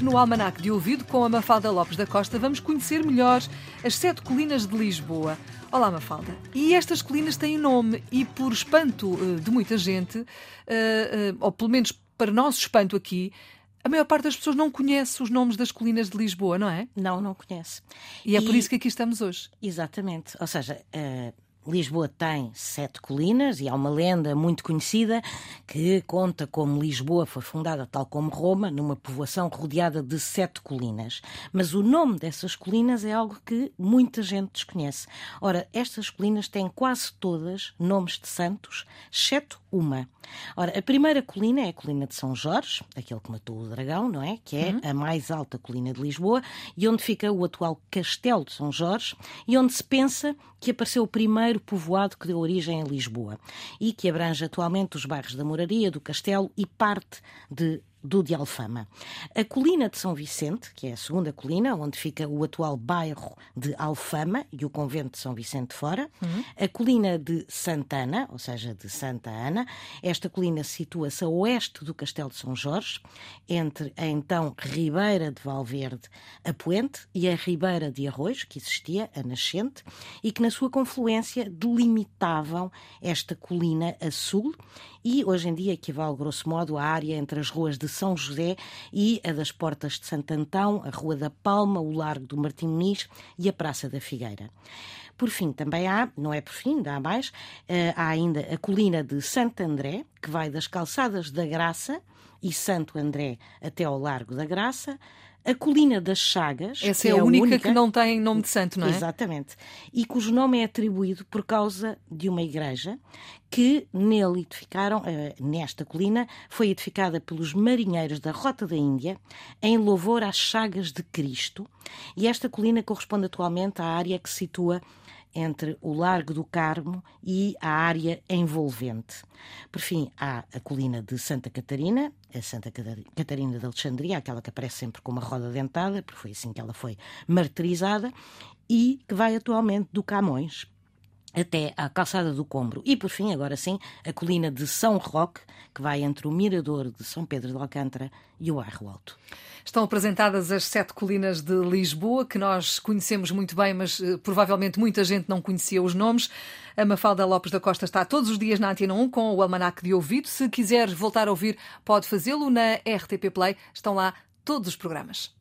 Hoje no Almanac de Ouvido, com a Mafalda Lopes da Costa, vamos conhecer melhor as sete colinas de Lisboa. Olá, Mafalda. E estas colinas têm nome e, por espanto eh, de muita gente, eh, eh, ou pelo menos para nosso espanto aqui, a maior parte das pessoas não conhece os nomes das colinas de Lisboa, não é? Não, não conhece. E é por isso que aqui estamos hoje. Exatamente. Ou seja, Lisboa tem sete colinas e há uma lenda muito conhecida que conta como Lisboa foi fundada, tal como Roma, numa povoação rodeada de sete colinas. Mas o nome dessas colinas é algo que muita gente desconhece. Ora, estas colinas têm quase todas nomes de santos, exceto uma. Ora, a primeira colina é a colina de São Jorge, aquele que matou o dragão, não é? Que é uhum. a mais alta colina de Lisboa e onde fica o atual Castelo de São Jorge e onde se pensa que apareceu o primeiro povoado que deu origem a Lisboa e que abrange atualmente os bairros da Moraria, do Castelo e parte de do de Alfama. A colina de São Vicente, que é a segunda colina, onde fica o atual bairro de Alfama e o convento de São Vicente fora. Uhum. A colina de Santana, ou seja, de Santa Ana. Esta colina situa-se a oeste do Castelo de São Jorge, entre a então Ribeira de Valverde, a Poente, e a Ribeira de Arroz, que existia, a nascente, e que na sua confluência delimitavam esta colina a sul e hoje em dia equivale, grosso modo, à área entre as ruas de São José e a das Portas de Santo Antão, a Rua da Palma, o Largo do Martim Muniz e a Praça da Figueira. Por fim, também há, não é por fim, ainda há mais, eh, há ainda a colina de Santo André, que vai das Calçadas da Graça e Santo André até ao Largo da Graça, a Colina das Chagas. Essa é, é a, única, única, que não tem nome de santo, não é? Exatamente. E cujo nome é atribuído por causa de uma igreja que nele edificaram, eh, nesta colina, foi edificada pelos marinheiros da Rota da Índia em louvor às Chagas de Cristo. E esta colina corresponde atualmente à área que se situa entre o Largo do Carmo e a área envolvente. Por fim, há a colina de Santa Catarina, a Santa Catarina de Alexandria, aquela que aparece sempre com uma roda dentada, porque foi assim que ela foi martirizada, e que vai atualmente do Camões até à calçada do Combro. E, por fim, agora sim, a colina de São Roque, que vai entre o Mirador de São Pedro de Alcântara e o Arro Alto. Estão apresentadas as sete colinas de Lisboa, que nós conhecemos muito bem, mas uh, provavelmente muita gente não conhecia os nomes. A Mafalda Lopes da Costa está todos os dias na Antena 1 com o Almanac de Ouvido. Se quiser voltar a ouvir, pode fazê-lo na RTP Play. Estão lá todos os programas.